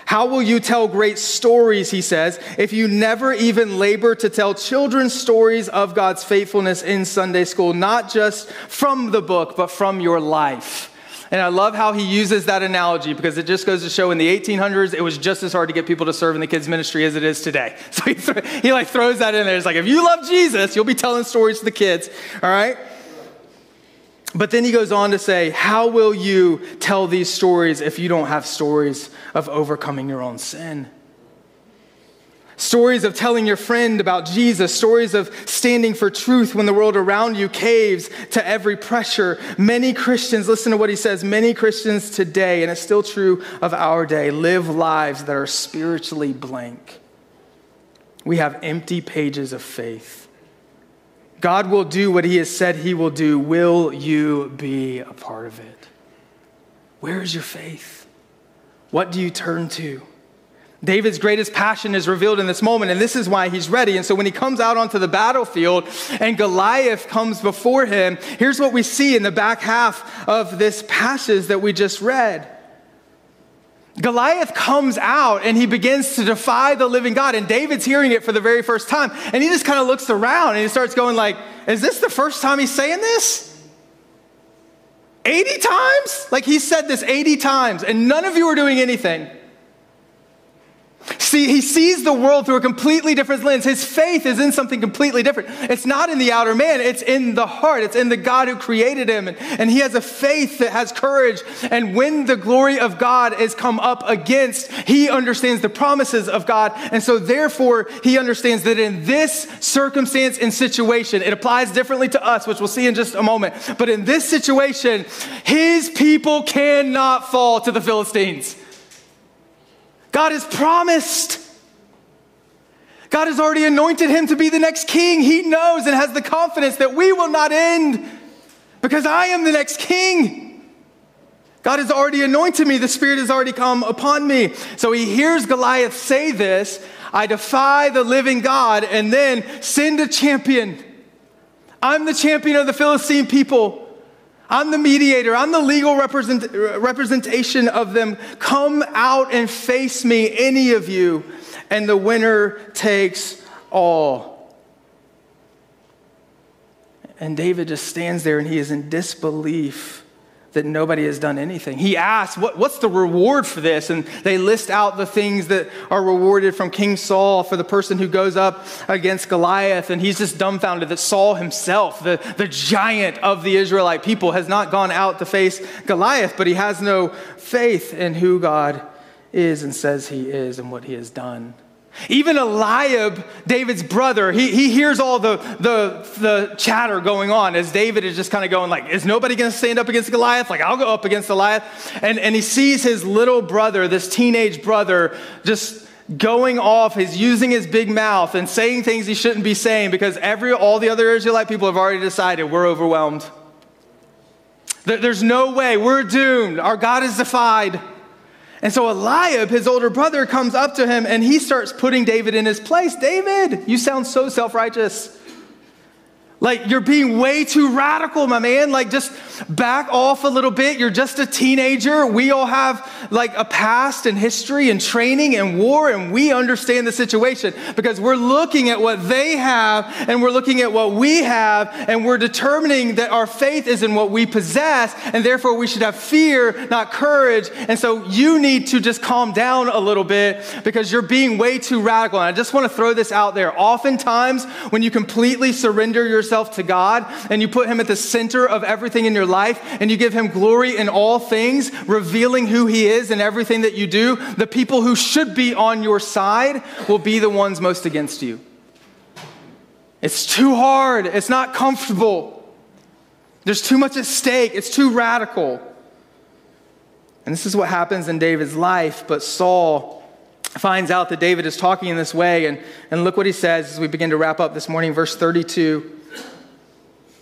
How will you tell great stories, he says, if you never even labor to tell children's stories of God's faithfulness in Sunday school, not just from the book, but from your life? And I love how he uses that analogy because it just goes to show in the 1800s, it was just as hard to get people to serve in the kids' ministry as it is today. So he, th- he like throws that in there. It's like, if you love Jesus, you'll be telling stories to the kids, all right? But then he goes on to say, How will you tell these stories if you don't have stories of overcoming your own sin? Stories of telling your friend about Jesus, stories of standing for truth when the world around you caves to every pressure. Many Christians, listen to what he says, many Christians today, and it's still true of our day, live lives that are spiritually blank. We have empty pages of faith God will do what he has said he will do. Will you be a part of it? Where is your faith? What do you turn to? David's greatest passion is revealed in this moment, and this is why he's ready. And so when he comes out onto the battlefield and Goliath comes before him, here's what we see in the back half of this passage that we just read. Goliath comes out and he begins to defy the living God, and David's hearing it for the very first time. And he just kind of looks around and he starts going like, "Is this the first time he's saying this?" 80 times? Like he said this 80 times, and none of you are doing anything. See, he sees the world through a completely different lens. His faith is in something completely different. It's not in the outer man, it's in the heart. It's in the God who created him. And, and he has a faith that has courage. And when the glory of God is come up against, he understands the promises of God. And so, therefore, he understands that in this circumstance and situation, it applies differently to us, which we'll see in just a moment. But in this situation, his people cannot fall to the Philistines. God has promised. God has already anointed him to be the next king. He knows and has the confidence that we will not end because I am the next king. God has already anointed me. The Spirit has already come upon me. So he hears Goliath say this I defy the living God, and then send a champion. I'm the champion of the Philistine people. I'm the mediator. I'm the legal represent, representation of them. Come out and face me, any of you, and the winner takes all. And David just stands there and he is in disbelief that nobody has done anything. He asks, what, What's the reward for this? And they list out the things that are rewarded from King Saul for the person who goes up against Goliath. And he's just dumbfounded that Saul himself, the, the giant of the Israelite people, has not gone out to face Goliath, but he has no faith in who God is and says he is and what he has done. Even Eliab, David's brother, he, he hears all the, the, the chatter going on as David is just kind of going like, is nobody going to stand up against Goliath? Like, I'll go up against Goliath. And, and he sees his little brother, this teenage brother, just going off. He's using his big mouth and saying things he shouldn't be saying because every, all the other Israelite people have already decided we're overwhelmed. There's no way. We're doomed. Our God is defied. And so Eliab, his older brother, comes up to him and he starts putting David in his place. David, you sound so self righteous. Like, you're being way too radical, my man. Like, just back off a little bit. You're just a teenager. We all have like a past and history and training and war, and we understand the situation because we're looking at what they have and we're looking at what we have, and we're determining that our faith is in what we possess, and therefore we should have fear, not courage. And so you need to just calm down a little bit because you're being way too radical. And I just want to throw this out there. Oftentimes, when you completely surrender yourself, yourself to God and you put Him at the center of everything in your life and you give Him glory in all things, revealing who He is in everything that you do, the people who should be on your side will be the ones most against you. It's too hard, it's not comfortable. There's too much at stake, it's too radical. And this is what happens in David's life, but Saul finds out that David is talking in this way. And, and look what he says as we begin to wrap up this morning, verse 32.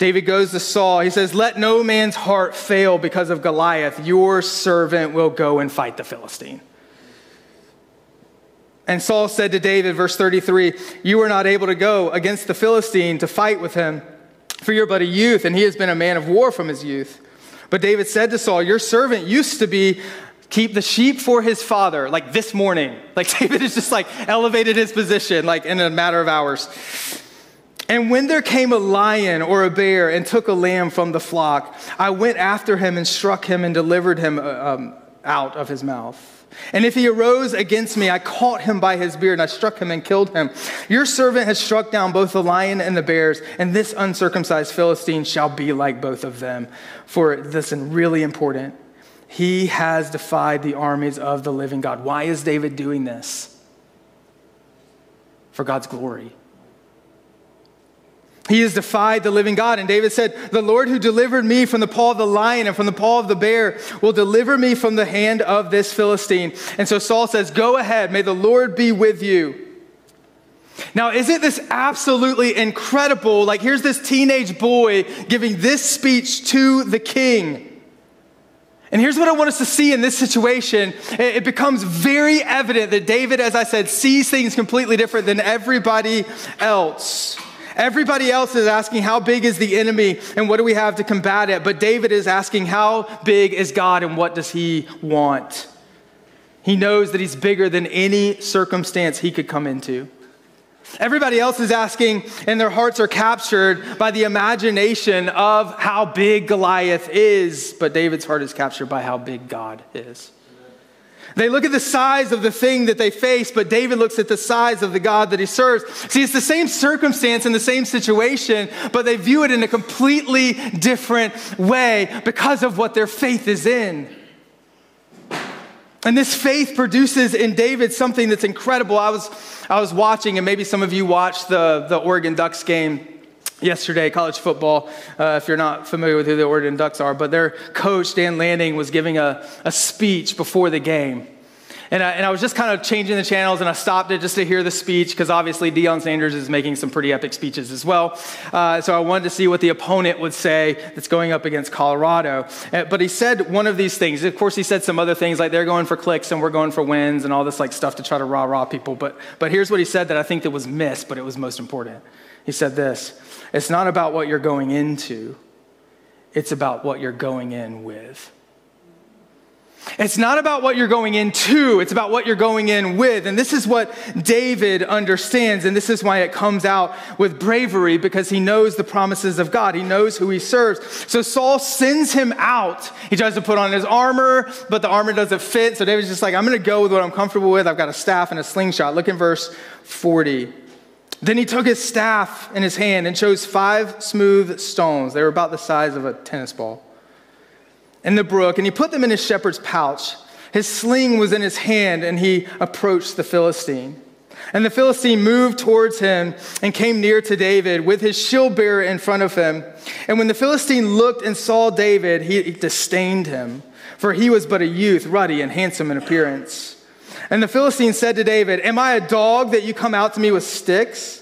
David goes to Saul. He says, Let no man's heart fail because of Goliath. Your servant will go and fight the Philistine. And Saul said to David, verse 33, You are not able to go against the Philistine to fight with him, for you're but a youth, and he has been a man of war from his youth. But David said to Saul, Your servant used to be keep the sheep for his father, like this morning. Like David has just like elevated his position, like in a matter of hours. And when there came a lion or a bear and took a lamb from the flock, I went after him and struck him and delivered him uh, um, out of his mouth. And if he arose against me, I caught him by his beard and I struck him and killed him. Your servant has struck down both the lion and the bears, and this uncircumcised Philistine shall be like both of them. For, listen, really important, he has defied the armies of the living God. Why is David doing this? For God's glory. He has defied the living God. And David said, The Lord who delivered me from the paw of the lion and from the paw of the bear will deliver me from the hand of this Philistine. And so Saul says, Go ahead, may the Lord be with you. Now, isn't this absolutely incredible? Like, here's this teenage boy giving this speech to the king. And here's what I want us to see in this situation. It becomes very evident that David, as I said, sees things completely different than everybody else. Everybody else is asking, How big is the enemy and what do we have to combat it? But David is asking, How big is God and what does he want? He knows that he's bigger than any circumstance he could come into. Everybody else is asking, and their hearts are captured by the imagination of how big Goliath is, but David's heart is captured by how big God is. They look at the size of the thing that they face, but David looks at the size of the God that he serves. See, it's the same circumstance and the same situation, but they view it in a completely different way because of what their faith is in. And this faith produces in David something that's incredible. I was, I was watching, and maybe some of you watched the, the Oregon Ducks game yesterday, college football, uh, if you're not familiar with who the Oregon Ducks are. But their coach, Dan Lanning, was giving a, a speech before the game. And I, and I was just kind of changing the channels and I stopped it just to hear the speech because obviously Deion Sanders is making some pretty epic speeches as well. Uh, so I wanted to see what the opponent would say that's going up against Colorado. Uh, but he said one of these things. Of course, he said some other things like they're going for clicks and we're going for wins and all this like stuff to try to rah rah people. But, but here's what he said that I think that was missed, but it was most important. He said this It's not about what you're going into, it's about what you're going in with. It's not about what you're going into, it's about what you're going in with. And this is what David understands, and this is why it comes out with bravery because he knows the promises of God. He knows who he serves. So Saul sends him out. He tries to put on his armor, but the armor doesn't fit. So David's just like, I'm going to go with what I'm comfortable with. I've got a staff and a slingshot. Look in verse 40. Then he took his staff in his hand and chose five smooth stones. They were about the size of a tennis ball in the brook, and he put them in his shepherd's pouch. His sling was in his hand, and he approached the Philistine. And the Philistine moved towards him and came near to David with his shield bearer in front of him. And when the Philistine looked and saw David, he disdained him, for he was but a youth, ruddy and handsome in appearance. And the Philistine said to David, Am I a dog that you come out to me with sticks?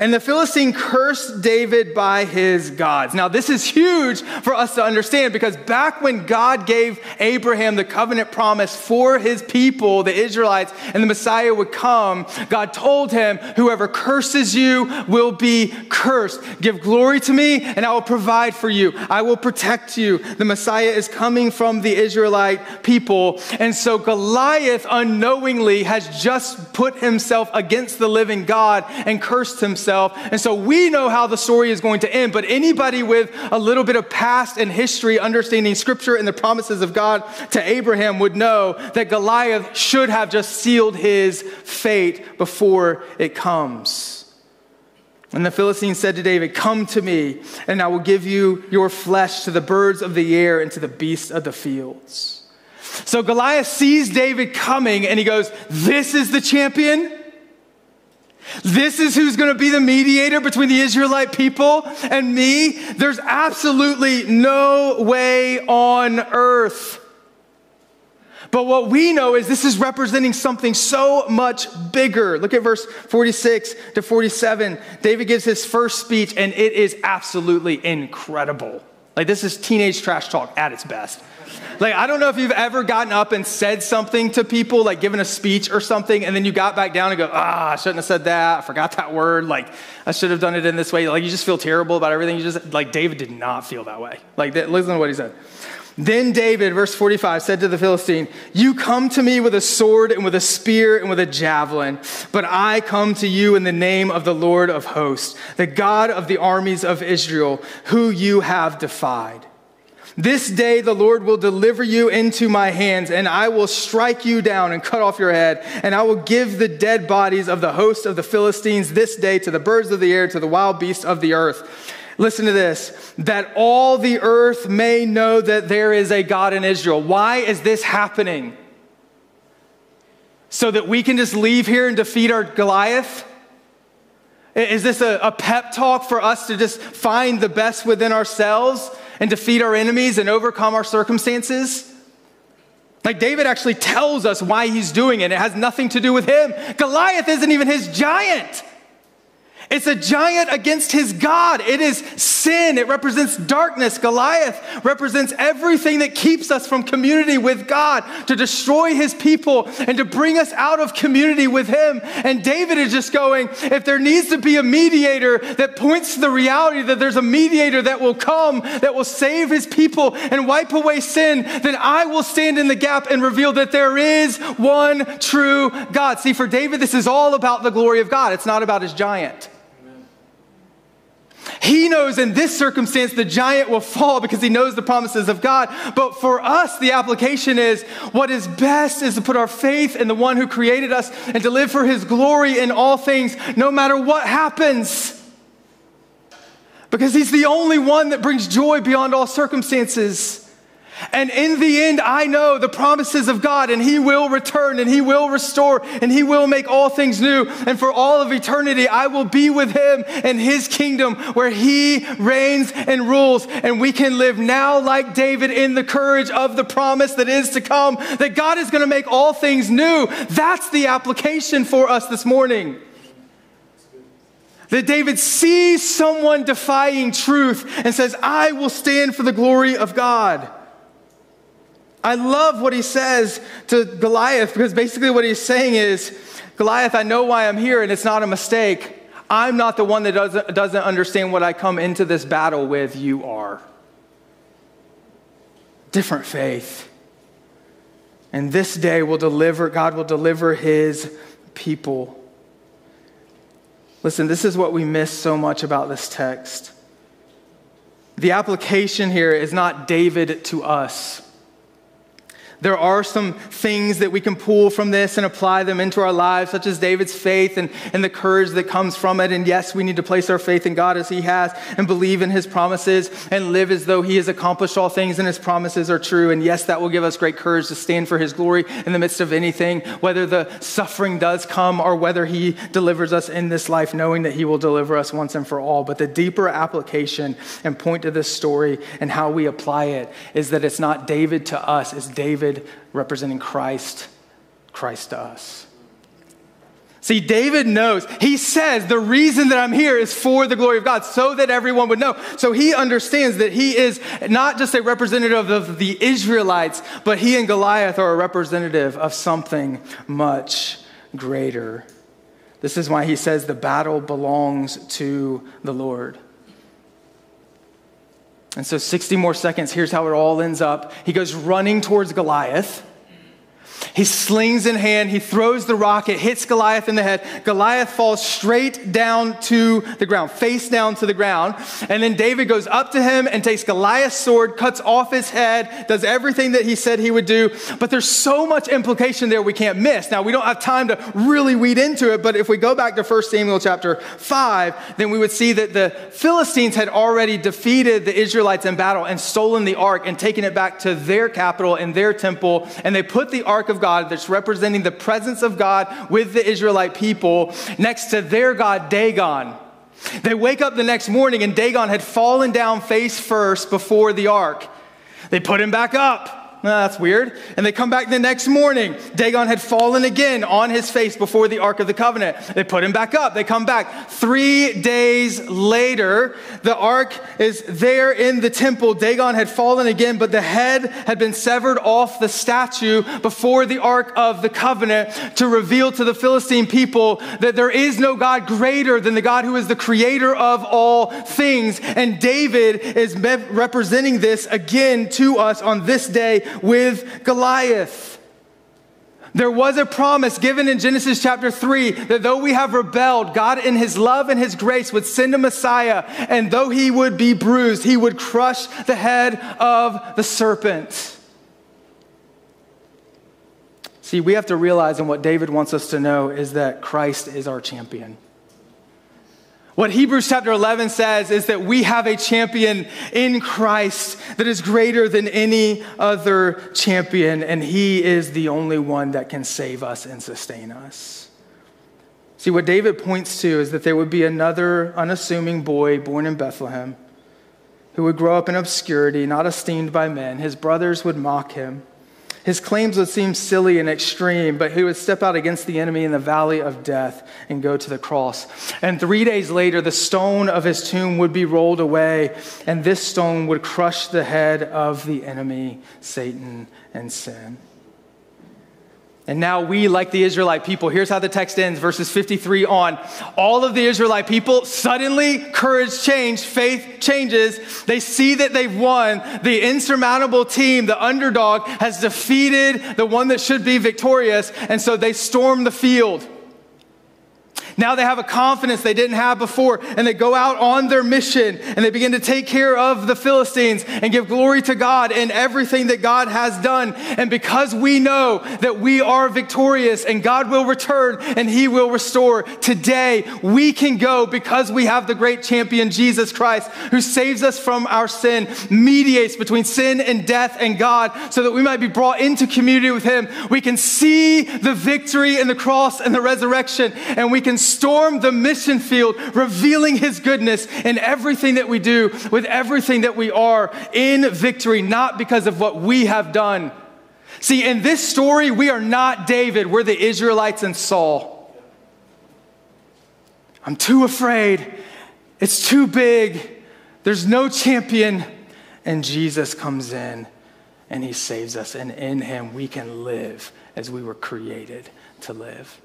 And the Philistine cursed David by his gods. Now, this is huge for us to understand because back when God gave Abraham the covenant promise for his people, the Israelites, and the Messiah would come, God told him, Whoever curses you will be cursed. Give glory to me, and I will provide for you. I will protect you. The Messiah is coming from the Israelite people. And so Goliath unknowingly has just put himself against the living God and cursed himself himself. And so we know how the story is going to end, but anybody with a little bit of past and history, understanding scripture and the promises of God to Abraham would know that Goliath should have just sealed his fate before it comes. And the Philistine said to David, Come to me, and I will give you your flesh to the birds of the air and to the beasts of the fields. So Goliath sees David coming and he goes, This is the champion. This is who's going to be the mediator between the Israelite people and me. There's absolutely no way on earth. But what we know is this is representing something so much bigger. Look at verse 46 to 47. David gives his first speech, and it is absolutely incredible. Like, this is teenage trash talk at its best. Like, I don't know if you've ever gotten up and said something to people, like given a speech or something, and then you got back down and go, ah, I shouldn't have said that. I forgot that word. Like, I should have done it in this way. Like, you just feel terrible about everything. You just, like, David did not feel that way. Like, listen to what he said. Then David, verse 45, said to the Philistine, You come to me with a sword and with a spear and with a javelin, but I come to you in the name of the Lord of hosts, the God of the armies of Israel, who you have defied. This day the Lord will deliver you into my hands, and I will strike you down and cut off your head, and I will give the dead bodies of the host of the Philistines this day to the birds of the air, to the wild beasts of the earth. Listen to this that all the earth may know that there is a God in Israel. Why is this happening? So that we can just leave here and defeat our Goliath? Is this a, a pep talk for us to just find the best within ourselves? And defeat our enemies and overcome our circumstances? Like David actually tells us why he's doing it. It has nothing to do with him. Goliath isn't even his giant. It's a giant against his God. It is sin. It represents darkness. Goliath represents everything that keeps us from community with God, to destroy his people and to bring us out of community with him. And David is just going, if there needs to be a mediator that points to the reality that there's a mediator that will come, that will save his people and wipe away sin, then I will stand in the gap and reveal that there is one true God. See, for David, this is all about the glory of God. It's not about his giant. He knows in this circumstance the giant will fall because he knows the promises of God. But for us, the application is what is best is to put our faith in the one who created us and to live for his glory in all things, no matter what happens. Because he's the only one that brings joy beyond all circumstances. And in the end, I know the promises of God, and He will return, and He will restore, and He will make all things new. And for all of eternity, I will be with Him in His kingdom where He reigns and rules. And we can live now like David in the courage of the promise that is to come, that God is going to make all things new. That's the application for us this morning. That David sees someone defying truth and says, I will stand for the glory of God. I love what he says to Goliath because basically what he's saying is Goliath, I know why I'm here and it's not a mistake. I'm not the one that doesn't, doesn't understand what I come into this battle with. You are. Different faith. And this day will deliver, God will deliver his people. Listen, this is what we miss so much about this text. The application here is not David to us. There are some things that we can pull from this and apply them into our lives, such as David's faith and, and the courage that comes from it. And yes, we need to place our faith in God as He has and believe in His promises and live as though He has accomplished all things and His promises are true. And yes, that will give us great courage to stand for His glory in the midst of anything, whether the suffering does come or whether He delivers us in this life, knowing that He will deliver us once and for all. But the deeper application and point to this story and how we apply it is that it's not David to us, it's David David representing Christ, Christ to us. See, David knows. He says, The reason that I'm here is for the glory of God, so that everyone would know. So he understands that he is not just a representative of the Israelites, but he and Goliath are a representative of something much greater. This is why he says the battle belongs to the Lord. And so, 60 more seconds, here's how it all ends up. He goes running towards Goliath. He slings in hand, he throws the rock, it hits Goliath in the head. Goliath falls straight down to the ground, face down to the ground. And then David goes up to him and takes Goliath's sword, cuts off his head, does everything that he said he would do. But there's so much implication there we can't miss. Now, we don't have time to really weed into it, but if we go back to 1 Samuel chapter 5, then we would see that the Philistines had already defeated the Israelites in battle and stolen the ark and taken it back to their capital and their temple. And they put the ark of God that's representing the presence of God with the Israelite people next to their God, Dagon. They wake up the next morning and Dagon had fallen down face first before the ark. They put him back up. That's weird. And they come back the next morning. Dagon had fallen again on his face before the Ark of the Covenant. They put him back up. They come back. Three days later, the Ark is there in the temple. Dagon had fallen again, but the head had been severed off the statue before the Ark of the Covenant to reveal to the Philistine people that there is no God greater than the God who is the creator of all things. And David is representing this again to us on this day with Goliath. There was a promise given in Genesis chapter 3 that though we have rebelled, God in his love and his grace would send a Messiah, and though he would be bruised, he would crush the head of the serpent. See, we have to realize, and what David wants us to know, is that Christ is our champion. What Hebrews chapter 11 says is that we have a champion in Christ that is greater than any other champion, and he is the only one that can save us and sustain us. See, what David points to is that there would be another unassuming boy born in Bethlehem who would grow up in obscurity, not esteemed by men. His brothers would mock him. His claims would seem silly and extreme, but he would step out against the enemy in the valley of death and go to the cross. And three days later, the stone of his tomb would be rolled away, and this stone would crush the head of the enemy, Satan, and sin. And now we, like the Israelite people, here's how the text ends, verses 53 on. All of the Israelite people, suddenly courage changed, faith changes. They see that they've won. The insurmountable team, the underdog, has defeated the one that should be victorious. And so they storm the field. Now they have a confidence they didn't have before, and they go out on their mission and they begin to take care of the Philistines and give glory to God in everything that God has done. And because we know that we are victorious and God will return and He will restore, today we can go because we have the great champion Jesus Christ who saves us from our sin, mediates between sin and death and God so that we might be brought into community with Him. We can see the victory in the cross and the resurrection, and we can storm the mission field, revealing his goodness in everything that we do, with everything that we are in victory, not because of what we have done. See, in this story, we are not David, we're the Israelites and Saul. I'm too afraid. It's too big. There's no champion. And Jesus comes in and he saves us. And in him, we can live as we were created to live.